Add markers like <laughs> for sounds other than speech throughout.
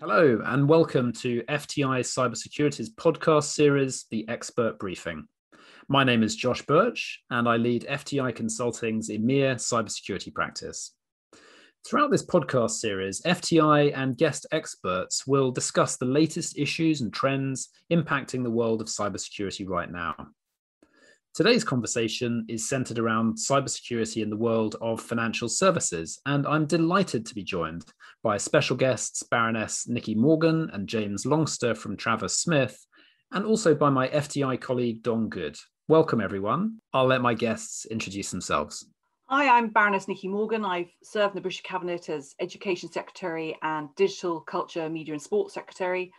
Hello, and welcome to FTI Cybersecurity's podcast series, The Expert Briefing. My name is Josh Burch, and I lead FTI Consulting's EMEA cybersecurity practice. Throughout this podcast series, FTI and guest experts will discuss the latest issues and trends impacting the world of cybersecurity right now. Today's conversation is centered around cybersecurity in the world of financial services, and I'm delighted to be joined by special guests Baroness Nicky Morgan and James Longster from Travers Smith, and also by my FTI colleague Don Good. Welcome, everyone. I'll let my guests introduce themselves. Hi, I'm Baroness Nicky Morgan. I've served in the British Cabinet as Education Secretary and Digital, Culture, Media and Sports Secretary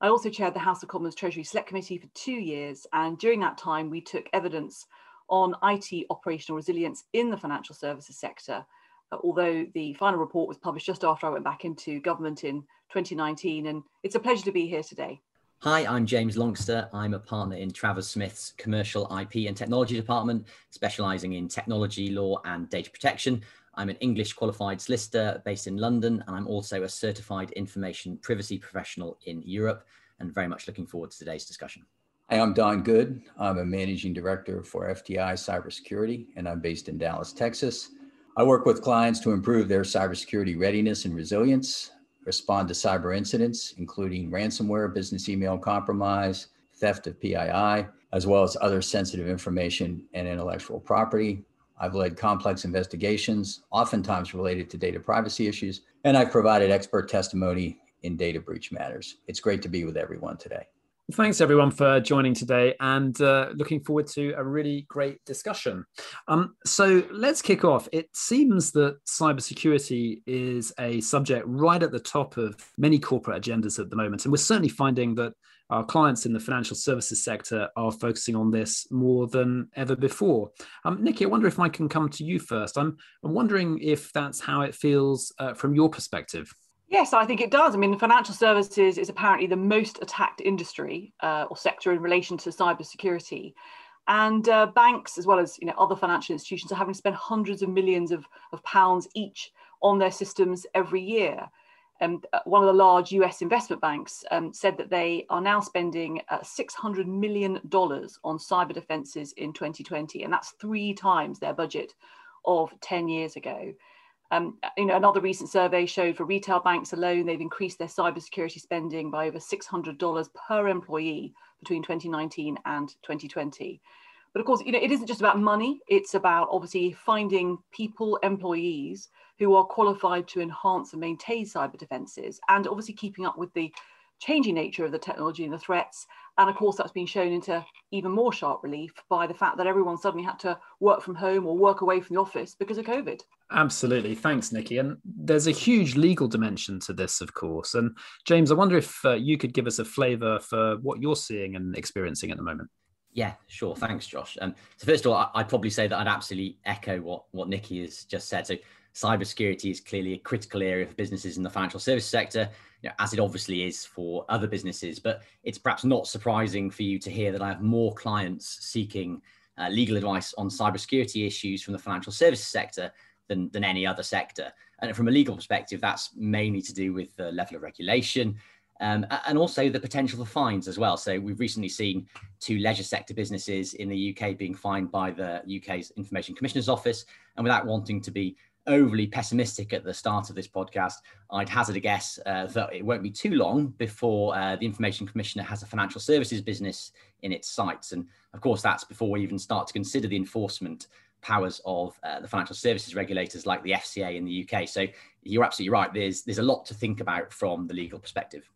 I also chaired the House of Commons Treasury Select Committee for two years, and during that time, we took evidence on IT operational resilience in the financial services sector. Uh, although the final report was published just after I went back into government in 2019, and it's a pleasure to be here today. Hi, I'm James Longster. I'm a partner in Travers Smith's Commercial IP and Technology Department, specialising in technology, law, and data protection. I'm an English qualified solicitor based in London, and I'm also a certified information privacy professional in Europe, and very much looking forward to today's discussion. Hi, I'm Don Good. I'm a managing director for FTI Cybersecurity, and I'm based in Dallas, Texas. I work with clients to improve their cybersecurity readiness and resilience, respond to cyber incidents, including ransomware, business email compromise, theft of PII, as well as other sensitive information and intellectual property, I've led complex investigations, oftentimes related to data privacy issues, and I've provided expert testimony in data breach matters. It's great to be with everyone today. Thanks, everyone, for joining today and uh, looking forward to a really great discussion. Um, so let's kick off. It seems that cybersecurity is a subject right at the top of many corporate agendas at the moment. And we're certainly finding that our clients in the financial services sector are focusing on this more than ever before. Um, Nicky, I wonder if I can come to you first. I'm, I'm wondering if that's how it feels uh, from your perspective. Yes, I think it does. I mean, financial services is apparently the most attacked industry uh, or sector in relation to cybersecurity. And uh, banks, as well as you know, other financial institutions, are having to spend hundreds of millions of, of pounds each on their systems every year um, uh, one of the large US investment banks um, said that they are now spending uh, $600 million on cyber defenses in 2020, and that's three times their budget of 10 years ago. Um, you know, another recent survey showed for retail banks alone, they've increased their cybersecurity spending by over $600 per employee between 2019 and 2020. But of course, you know, it isn't just about money. It's about obviously finding people, employees who are qualified to enhance and maintain cyber defences, and obviously keeping up with the changing nature of the technology and the threats. And of course, that's been shown into even more sharp relief by the fact that everyone suddenly had to work from home or work away from the office because of COVID. Absolutely. Thanks, Nicky. And there's a huge legal dimension to this, of course. And James, I wonder if uh, you could give us a flavour for what you're seeing and experiencing at the moment. Yeah, sure. Thanks, Josh. Um, so first of all, I'd probably say that I'd absolutely echo what, what Nicky has just said. So cybersecurity is clearly a critical area for businesses in the financial service sector, you know, as it obviously is for other businesses. But it's perhaps not surprising for you to hear that I have more clients seeking uh, legal advice on cybersecurity issues from the financial services sector than, than any other sector. And from a legal perspective, that's mainly to do with the level of regulation, um, and also the potential for fines as well. So we've recently seen two leisure sector businesses in the UK being fined by the UK's Information Commissioner's Office. And without wanting to be overly pessimistic at the start of this podcast, I'd hazard a guess uh, that it won't be too long before uh, the Information Commissioner has a financial services business in its sights. And of course, that's before we even start to consider the enforcement powers of uh, the financial services regulators like the FCA in the UK. So you're absolutely right. There's there's a lot to think about from the legal perspective.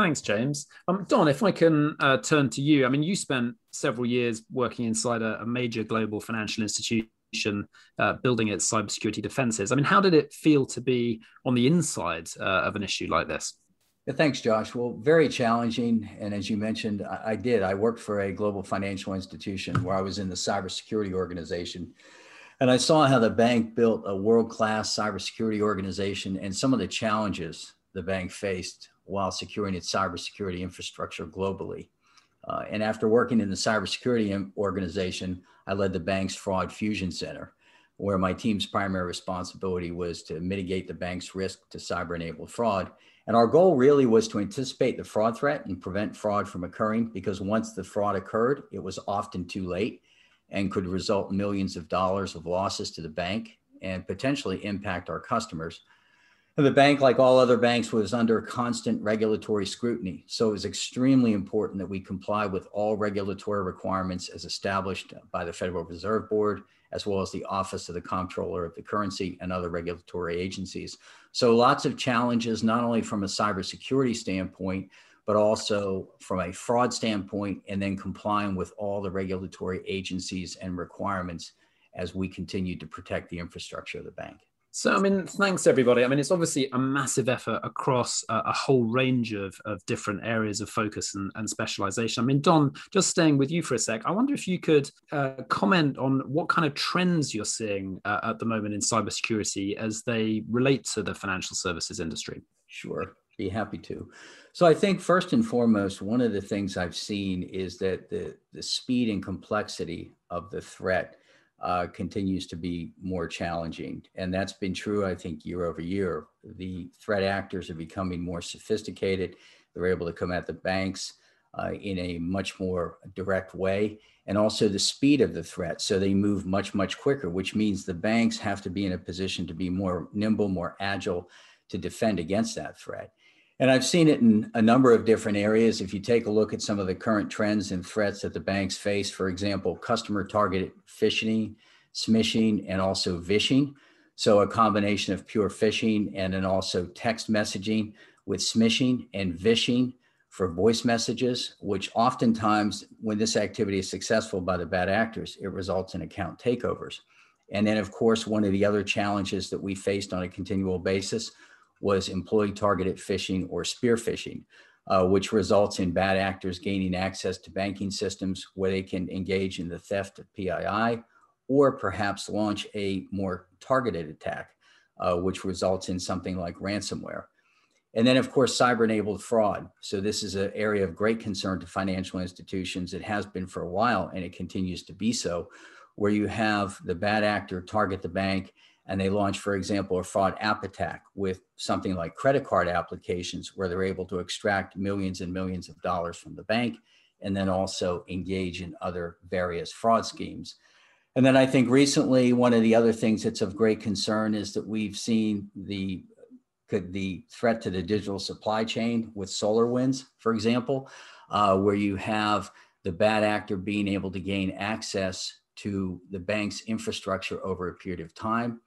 Thanks, James. Um, Don, if I can uh, turn to you, I mean, you spent several years working inside a, a major global financial institution, uh, building its cybersecurity defenses. I mean, how did it feel to be on the inside uh, of an issue like this? Yeah, thanks, Josh. Well, very challenging. And as you mentioned, I, I did. I worked for a global financial institution where I was in the cybersecurity organization. And I saw how the bank built a world class cybersecurity organization and some of the challenges the bank faced while securing its cybersecurity infrastructure globally. Uh, and after working in the cybersecurity organization, I led the bank's Fraud Fusion Center, where my team's primary responsibility was to mitigate the bank's risk to cyber enabled fraud. And our goal really was to anticipate the fraud threat and prevent fraud from occurring because once the fraud occurred, it was often too late and could result in millions of dollars of losses to the bank and potentially impact our customers. The bank, like all other banks, was under constant regulatory scrutiny. So it was extremely important that we comply with all regulatory requirements as established by the Federal Reserve Board, as well as the Office of the Comptroller of the Currency and other regulatory agencies. So lots of challenges, not only from a cybersecurity standpoint, but also from a fraud standpoint, and then complying with all the regulatory agencies and requirements as we continue to protect the infrastructure of the bank. So, I mean, thanks everybody. I mean, it's obviously a massive effort across a, a whole range of, of different areas of focus and, and, specialization. I mean, Don, just staying with you for a sec, I wonder if you could uh, comment on what kind of trends you're seeing uh, at the moment in cybersecurity as they relate to the financial services industry. Sure, be happy to. So, I think first and foremost, one of the things I've seen is that the, the speed and complexity of the threat uh, continues to be more challenging. And that's been true, I think, year over year. The threat actors are becoming more sophisticated. They're able to come at the banks uh, in a much more direct way. And also the speed of the threat. So they move much, much quicker, which means the banks have to be in a position to be more nimble, more agile to defend against that threat. And I've seen it in a number of different areas. If you take a look at some of the current trends and threats that the banks face, for example, customer targeted phishing, smishing, and also vishing. So a combination of pure phishing and then also text messaging with smishing and vishing for voice messages, which oftentimes, when this activity is successful by the bad actors, it results in account takeovers. And then, of course, one of the other challenges that we faced on a continual basis was employee targeted phishing or spear phishing, uh, which results in bad actors gaining access to banking systems where they can engage in the theft of PII or perhaps launch a more targeted attack, uh, which results in something like ransomware. And then, of course, cyber enabled fraud. So, this is an area of great concern to financial institutions. It has been for a while and it continues to be so, where you have the bad actor target the bank and they launch, for example, a fraud app attack with something like credit card applications where they're able to extract millions and millions of dollars from the bank and then also engage in other various fraud schemes. And then I think recently, one of the other things that's of great concern is that we've seen the the threat to the digital supply chain with SolarWinds, for example, uh, where you have the bad actor being able to gain access to the bank's infrastructure over a period of time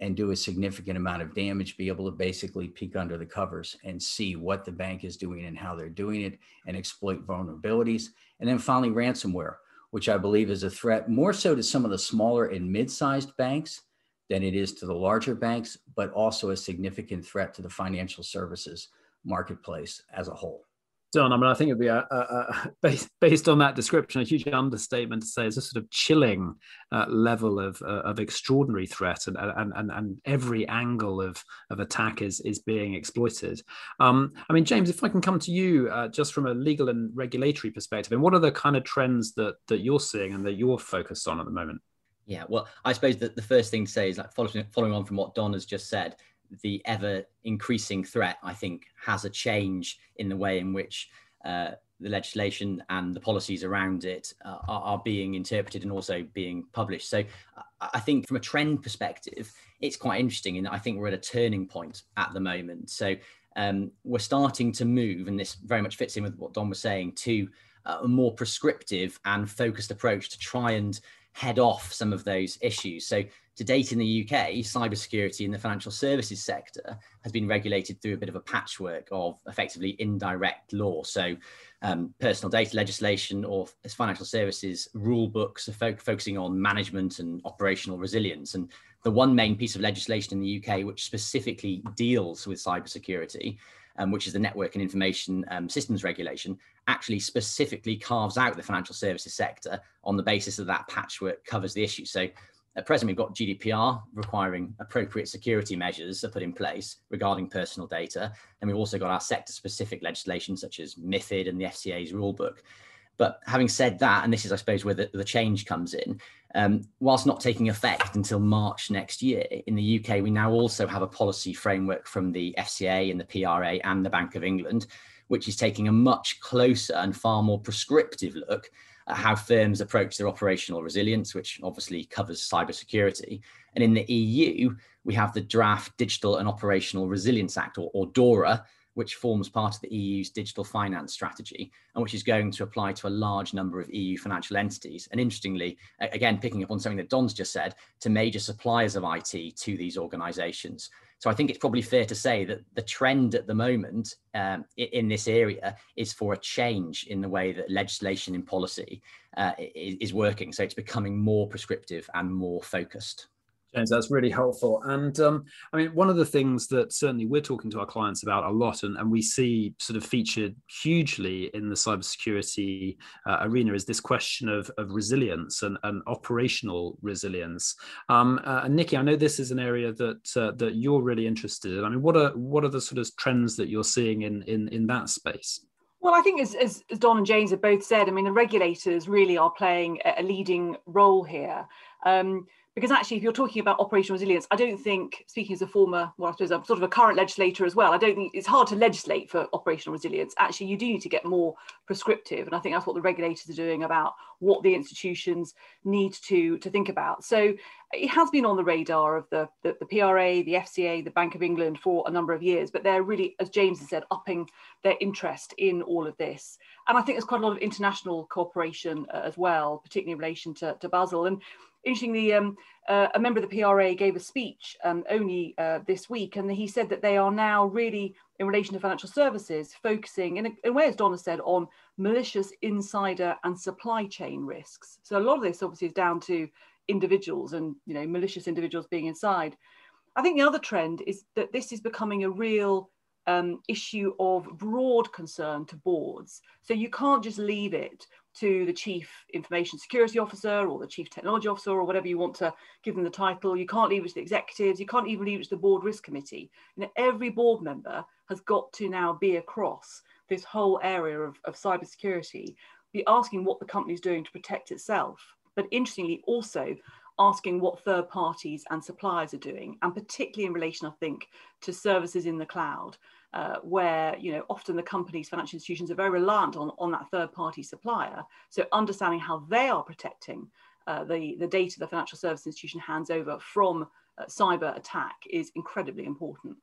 and do a significant amount of damage, be able to basically peek under the covers and see what the bank is doing and how they're doing it and exploit vulnerabilities. And then finally, ransomware, which I believe is a threat more so to some of the smaller and mid sized banks than it is to the larger banks, but also a significant threat to the financial services marketplace as a whole Don. I mean, I think it'd be a, a, a <laughs> based, based on that description, a huge understatement to say it's a sort of chilling uh, level of, uh, of extraordinary threat, and, and and and every angle of of attack is is being exploited. Um, I mean, James, if I can come to you uh, just from a legal and regulatory perspective, and what are the kind of trends that that you're seeing and that you're focused on at the moment? Yeah, well, I suppose that the first thing to say is like following following on from what Don has just said the ever increasing threat, I think, has a change in the way in which uh, the legislation and the policies around it uh, are, are, being interpreted and also being published. So I think from a trend perspective, it's quite interesting. And I think we're at a turning point at the moment. So um, we're starting to move, and this very much fits in with what Don was saying, to a more prescriptive and focused approach to try and head off some of those issues. So to date in the UK, cybersecurity in the financial services sector has been regulated through a bit of a patchwork of effectively indirect law. So, um, personal data legislation or financial services rule books are fo- focusing on management and operational resilience. And the one main piece of legislation in the UK which specifically deals with cybersecurity, um, which is the Network and Information um, Systems Regulation, actually specifically carves out the financial services sector on the basis that that patchwork covers the issue. So at present, we've got GDPR requiring appropriate security measures are put in place regarding personal data. And we've also got our sector specific legislation, such as MIFID and the FCA's rulebook. But having said that, and this is, I suppose, where the, the change comes in, um, whilst not taking effect until March next year, in the UK, we now also have a policy framework from the FCA and the PRA and the Bank of England, which is taking a much closer and far more prescriptive look how firms approach their operational resilience, which obviously covers cybersecurity. And in the EU, we have the Draft Digital and Operational Resilience Act, or, or DORA, which forms part of the EU's digital finance strategy and which is going to apply to a large number of EU financial entities. And interestingly, again, picking up on something that Don's just said, to major suppliers of IT to these organizations. So I think it's probably fair to say that the trend at the moment um, in this area is for a change in the way that legislation and policy uh, is, is working. So it's becoming more prescriptive and more focused. That's really helpful. And um, I mean, one of the things that certainly we're talking to our clients about a lot, and, and we see sort of featured hugely in the cybersecurity uh, arena, is this question of, of resilience and, and operational resilience. Um, uh, and Nicky, I know this is an area that uh, that you're really interested in. I mean, what are what are the sort of trends that you're seeing in in in that space? Well, I think as, as, Don and James have both said, I mean, the regulators really are playing a, leading role here. Um, because actually, if you're talking about operational resilience, I don't think, speaking as a former, well, I suppose I'm sort of a current legislator as well, I don't think it's hard to legislate for operational resilience. Actually, you do need to get more prescriptive. And I think that's what the regulators are doing about what the institutions need to, to think about. So it has been on the radar of the, the, the PRA, the FCA, the Bank of England for a number of years, but they're really, as James has said, upping their interest in all of this. And I think there's quite a lot of international cooperation uh, as well, particularly in relation to, to Basel. And interestingly, um, uh, a member of the PRA gave a speech um, only uh, this week, and he said that they are now really, in relation to financial services, focusing, in a, in a way, as Donna said, on malicious insider and supply chain risks. So a lot of this obviously is down to individuals and you know malicious individuals being inside. I think the other trend is that this is becoming a real um, issue of broad concern to boards. So you can't just leave it to the chief information security officer or the chief technology officer or whatever you want to give them the title. You can't leave it to the executives. You can't even leave it to the board risk committee. You know, every board member has got to now be across this whole area of, of cybersecurity, be asking what the company is doing to protect itself. But interestingly, also asking what third parties and suppliers are doing, and particularly in relation, I think, to services in the cloud uh, where you know often the companies, financial institutions are very reliant on, on that third party supplier. So understanding how they are protecting uh, the, the data the financial service institution hands over from uh, cyber attack is incredibly important.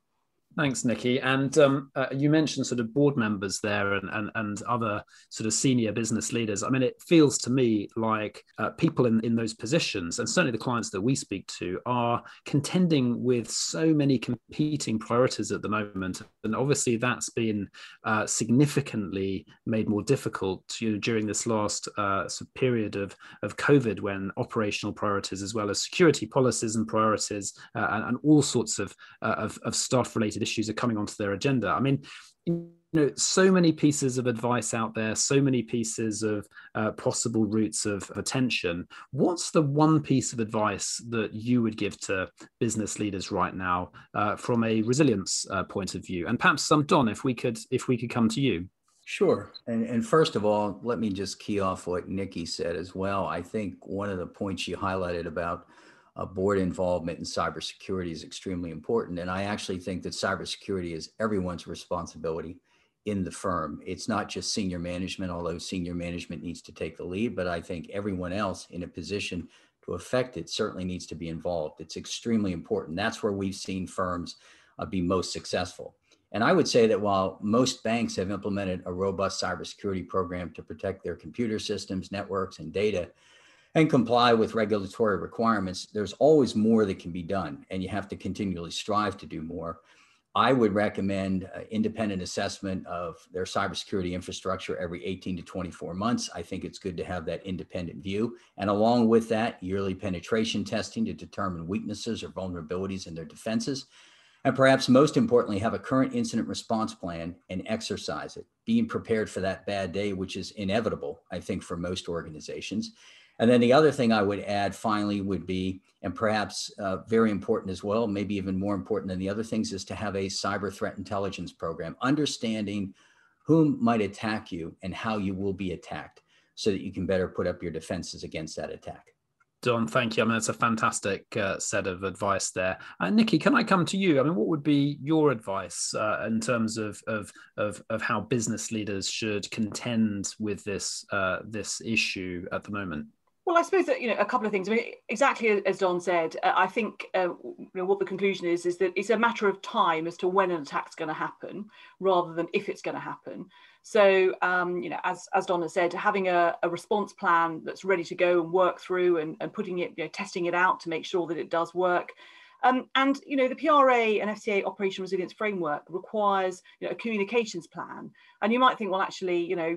Thanks, Nicky. And um, uh, you mentioned sort of board members there and, and, and other sort of senior business leaders. I mean, it feels to me like uh, people in, in those positions, and certainly the clients that we speak to, are contending with so many competing priorities at the moment. And obviously, that's been uh, significantly made more difficult you know, during this last uh, period of, of COVID when operational priorities, as well as security policies and priorities, uh, and, and, all sorts of, uh, of, of staff related issues are coming onto their agenda. I mean, you know, so many pieces of advice out there, so many pieces of uh, possible routes of attention. What's the one piece of advice that you would give to business leaders right now uh, from a resilience uh, point of view? And perhaps some Don, if we could, if we could come to you. Sure. And, and first of all, let me just key off what Nicky said as well. I think one of the points you highlighted about uh, board involvement in cybersecurity is extremely important. And I actually think that cybersecurity is everyone's responsibility in the firm. It's not just senior management, although senior management needs to take the lead, but I think everyone else in a position to affect it certainly needs to be involved. It's extremely important. That's where we've seen firms uh, be most successful. And I would say that while most banks have implemented a robust cybersecurity program to protect their computer systems, networks, and data, and comply with regulatory requirements, there's always more that can be done, and you have to continually strive to do more. I would recommend uh, independent assessment of their cybersecurity infrastructure every 18 to 24 months. I think it's good to have that independent view. And along with that, yearly penetration testing to determine weaknesses or vulnerabilities in their defenses. And perhaps most importantly, have a current incident response plan and exercise it, being prepared for that bad day, which is inevitable, I think, for most organizations. And then the other thing I would add finally would be, and perhaps uh, very important as well, maybe even more important than the other things, is to have a cyber threat intelligence program, understanding whom might attack you and how you will be attacked. so that you can better put up your defenses against that attack. Don, thank you. I mean, it's a fantastic uh, set of advice there. Uh, Nicky, can I come to you? I mean, what would be your advice uh, in terms of, of, of of how business leaders should contend with this uh, this issue at the moment? Well, I suppose that you know a couple of things. I mean, exactly as Don said, uh, I think uh, you know, what the conclusion is is that it's a matter of time as to when an attack's going to happen, rather than if it's going to happen. So, um, you know, as, as Donna said, having a, a, response plan that's ready to go and work through and, and putting it, you know, testing it out to make sure that it does work. Um, and, you know, the PRA and FCA Operation Resilience Framework requires you know, a communications plan. And you might think, well, actually, you know,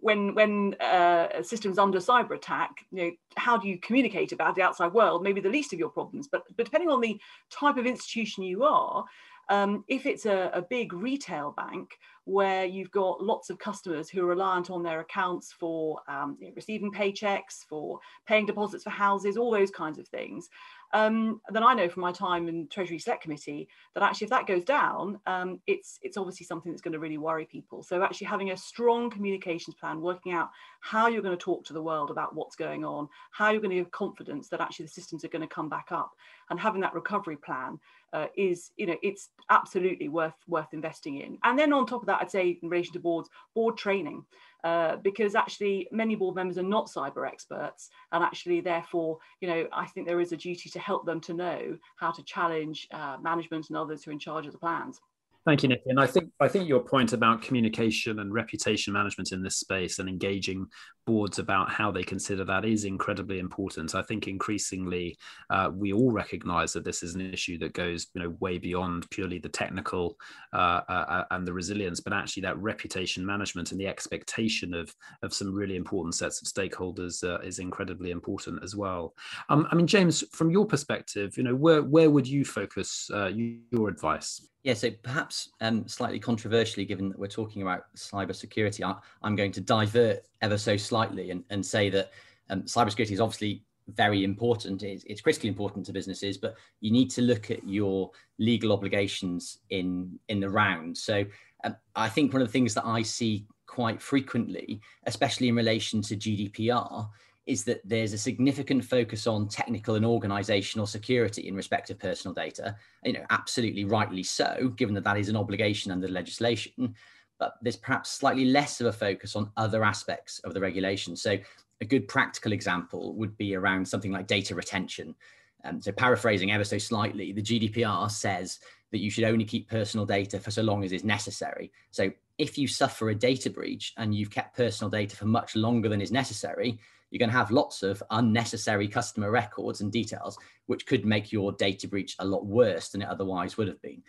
when, when uh, a system's under cyber attack, you know, how do you communicate about the outside world? Maybe the least of your problems. But, but depending on the type of institution you are, um, if it's a, a, big retail bank where you've got lots of customers who are reliant on their accounts for um, you know, receiving paychecks, for paying deposits for houses, all those kinds of things, um, then I know from my time in Treasury Select Committee that actually if that goes down, um, it's it's obviously something that's going to really worry people. So actually having a strong communications plan, working out how you're going to talk to the world about what's going on, how you're going to give confidence that actually the systems are going to come back up, and having that recovery plan uh, is you know it's absolutely worth worth investing in. And then on top of that, I'd say in relation to boards, board training. Uh, because actually many board members are not cyber experts and actually therefore you know i think there is a duty to help them to know how to challenge uh, management and others who are in charge of the plans Thank you, Nick. And I think I think your point about communication and reputation management in this space and engaging boards about how they consider that is incredibly important. I think increasingly uh, we all recognise that this is an issue that goes you know way beyond purely the technical uh, uh, uh, and the resilience, but actually that reputation management and the expectation of of some really important sets of stakeholders uh, is incredibly important as well. Um, I mean, James, from your perspective, you know where where would you focus uh, your advice? Yeah, so perhaps um, slightly controversially, given that we're talking about cybersecurity, I, am going to divert ever so slightly and, and say that um, cybersecurity is obviously very important. It's, it's, critically important to businesses, but you need to look at your legal obligations in in the round. So um, I think one of the things that I see quite frequently, especially in relation to GDPR, is that there's a significant focus on technical and organizational security in respect of personal data. You know, absolutely rightly so, given that that is an obligation under the legislation. But there's perhaps slightly less of a focus on other aspects of the regulation. So, a good practical example would be around something like data retention. Um, so, paraphrasing ever so slightly, the GDPR says that you should only keep personal data for so long as is necessary. So, if you suffer a data breach and you've kept personal data for much longer than is necessary, you're going to have lots of unnecessary customer records and details, which could make your data breach a lot worse than it otherwise would have been.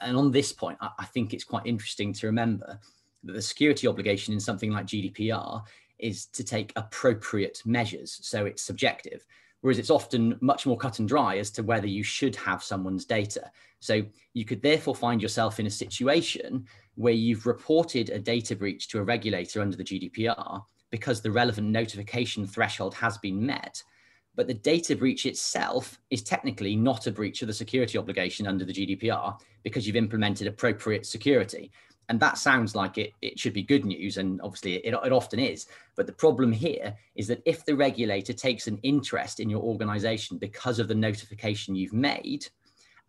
And on this point, I think it's quite interesting to remember that the security obligation in something like GDPR is to take appropriate measures. So it's subjective, whereas it's often much more cut and dry as to whether you should have someone's data. So you could therefore find yourself in a situation where you've reported a data breach to a regulator under the GDPR because the relevant notification threshold has been met. But the data breach itself is technically not a breach of the security obligation under the GDPR because you've implemented appropriate security. And that sounds like it, it should be good news, and obviously it, it often is. But the problem here is that if the regulator takes an interest in your organization because of the notification you've made,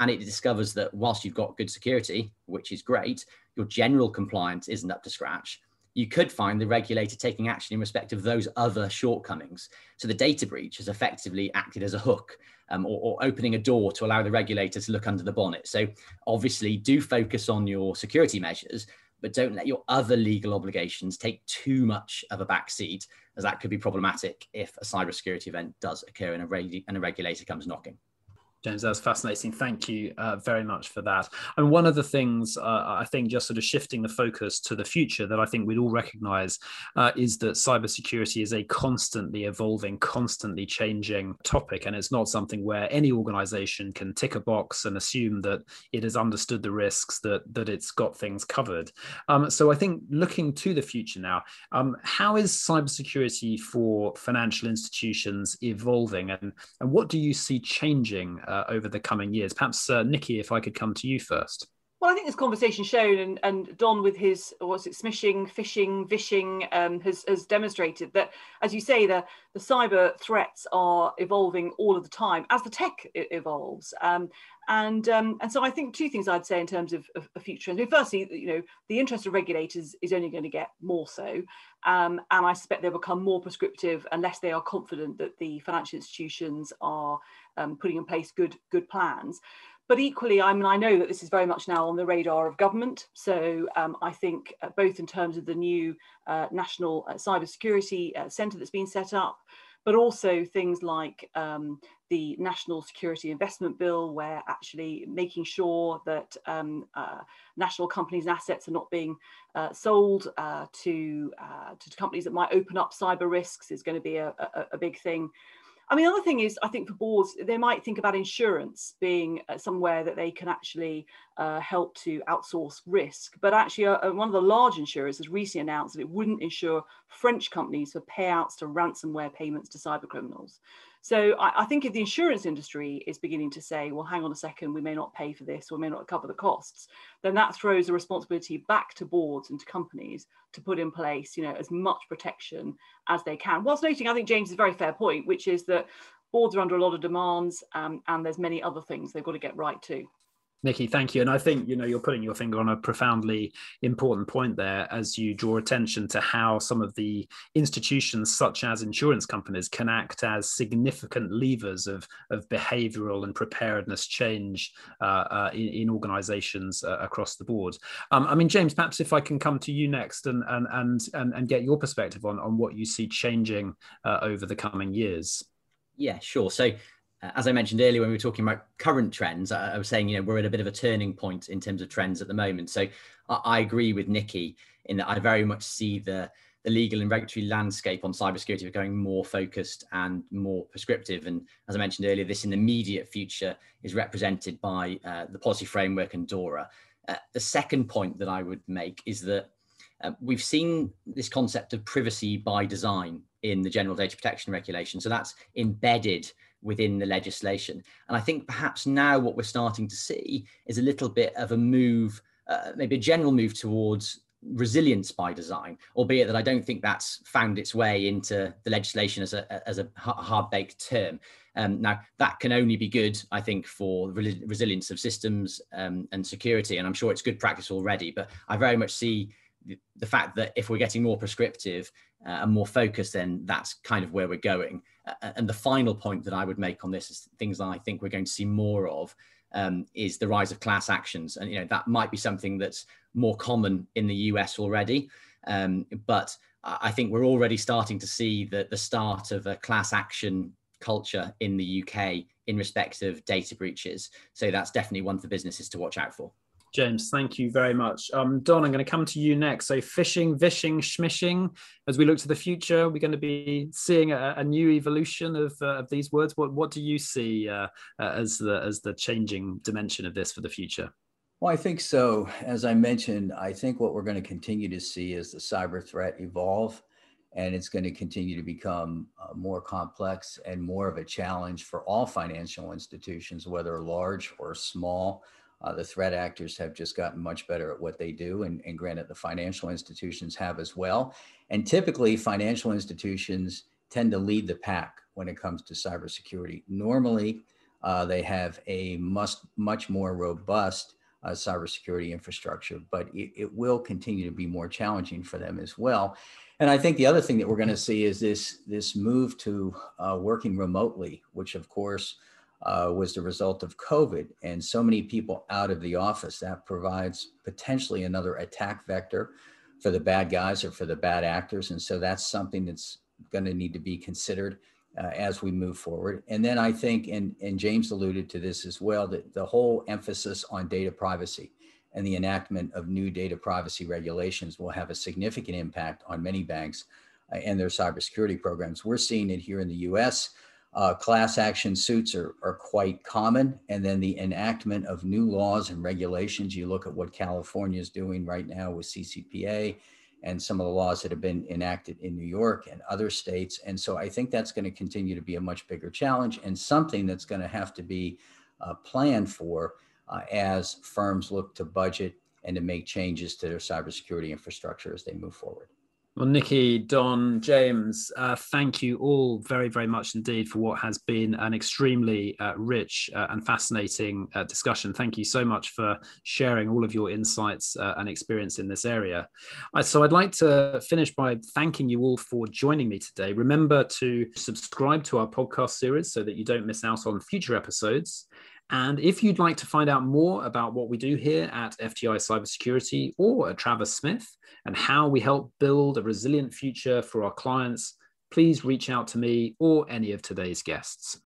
and it discovers that whilst you've got good security, which is great, your general compliance isn't up to scratch, you could find the regulator taking action in respect of those other shortcomings. So the data breach has effectively acted as a hook um, or, or, opening a door to allow the regulator to look under the bonnet. So obviously do focus on your security measures, but don't let your other legal obligations take too much of a backseat, as that could be problematic if a cybersecurity event does occur and a, reg- and a regulator comes knocking. James, that's fascinating. Thank you uh, very much for that. And one of the things uh, I think, just sort of shifting the focus to the future, that I think we'd all recognise uh, is that cybersecurity is a constantly evolving, constantly changing topic, and it's not something where any organisation can tick a box and assume that it has understood the risks, that that it's got things covered. Um, so I think looking to the future now, um, how is cybersecurity for financial institutions evolving, and and what do you see changing? Uh, over the coming years. Perhaps, uh, Nicky, if I could come to you first. Well, I think this conversation shown, and, and Don with his what's it, smishing, phishing, vishing, um, has, has demonstrated that, as you say, the, the cyber threats are evolving all of the time as the tech evolves. Um, and um, and so I think two things I'd say in terms of, of future. And firstly, you know, the interest of regulators is only going to get more so, um, and I suspect they'll become more prescriptive unless they are confident that the financial institutions are um, putting in place good good plans. But equally, I mean, I know that this is very much now on the radar of government. So um, I think uh, both in terms of the new uh, National uh, Cybersecurity uh, Centre that's been set up, but also things like um, the National Security Investment Bill, where actually making sure that um, uh, national companies' and assets are not being uh, sold uh, to, uh, to companies that might open up cyber risks is going to be a, a, a big thing. I mean, the other thing is, I think for boards, they might think about insurance being uh, somewhere that they can actually uh, help to outsource risk. But actually, uh, uh, one of the large insurers has recently announced that it wouldn't insure French companies for payouts to ransomware payments to cyber criminals. So I, I, think if the insurance industry is beginning to say, well, hang on a second, we may not pay for this or we may not cover the costs, then that throws a responsibility back to boards and to companies to put in place, you know, as much protection as they can. Whilst noting, I think James is a very fair point, which is that boards are under a lot of demands um, and there's many other things they've got to get right too. Nicky, thank you. And I think you know you're putting your finger on a profoundly important point there as you draw attention to how some of the institutions, such as insurance companies, can act as significant levers of, of behavioural and preparedness change uh, uh, in, in, organisations uh, across the board. Um, I mean, James, perhaps if I can come to you next and and and and, and get your perspective on on what you see changing uh, over the coming years. Yeah, sure. So as I mentioned earlier when we were talking about current trends, I, I, was saying, you know, we're at a bit of a turning point in terms of trends at the moment. So I, I agree with Nicky in that I very much see the, the legal and regulatory landscape on cybersecurity becoming more focused and more prescriptive. And as I mentioned earlier, this in the immediate future is represented by uh, the policy framework and DORA. Uh, the second point that I would make is that uh, we've seen this concept of privacy by design in the general data protection regulation. So that's embedded within the legislation. And I think perhaps now what we're starting to see is a little bit of a move, uh, maybe a general move towards resilience by design, albeit that I don't think that's found its way into the legislation as a, as a hard baked term. Um, now, that can only be good, I think, for re resilience of systems um, and security. And I'm sure it's good practice already, but I very much see the, fact that if we're getting more prescriptive uh, and more focused, then that's kind of where we're going and the final point that I would make on this is things that I think we're going to see more of um, is the rise of class actions, and you know that might be something that's more common in the US already, um, but I think we're already starting to see the, the start of a class action culture in the UK in respect of data breaches. So that's definitely one for businesses to watch out for. James, thank you very much. Um, Don, I'm going to come to you next. So, phishing, vishing, schmishing. As we look to the future, we're going to be seeing a, a new evolution of, uh, of these words. What what do you see uh, uh, as the as the changing dimension of this for the future? Well, I think so. As I mentioned, I think what we're going to continue to see is the cyber threat evolve, and it's going to continue to become uh, more complex and more of a challenge for all financial institutions, whether large or small. Uh, the threat actors have just gotten much better at what they do, and, and granted, the financial institutions have as well. And typically, financial institutions tend to lead the pack when it comes to cybersecurity. Normally, uh, they have a much, much more robust uh, cybersecurity infrastructure, but it, it, will continue to be more challenging for them as well. And I think the other thing that we're going to see is this this move to uh, working remotely, which of course uh, was the result of COVID and so many people out of the office. That provides potentially another attack vector for the bad guys or for the bad actors. And so that's something that's going to need to be considered uh, as we move forward. And then I think, and, and James alluded to this as well, that the whole emphasis on data privacy and the enactment of new data privacy regulations will have a significant impact on many banks uh, and their cybersecurity programs. We're seeing it here in the US. Uh, class action suits are, are quite common. And then the enactment of new laws and regulations. You look at what California is doing right now with CCPA and some of the laws that have been enacted in New York and other states. And so I think that's going to continue to be a much bigger challenge and something that's going to have to be uh, planned for uh, as firms look to budget and to make changes to their cybersecurity infrastructure as they move forward. Well, Nicky, Don, James, uh, thank you all very, very much indeed for what has been an extremely uh, rich uh, and fascinating uh, discussion. Thank you so much for sharing all of your insights uh, and experience in this area. so, I'd like to finish by thanking you all for joining me today. Remember to subscribe to our podcast series so that you don't miss out on future episodes. And if you'd like to find out more about what we do here at FTI Cybersecurity or at Travers Smith and how we help build a resilient future for our clients, please reach out to me or any of today's guests.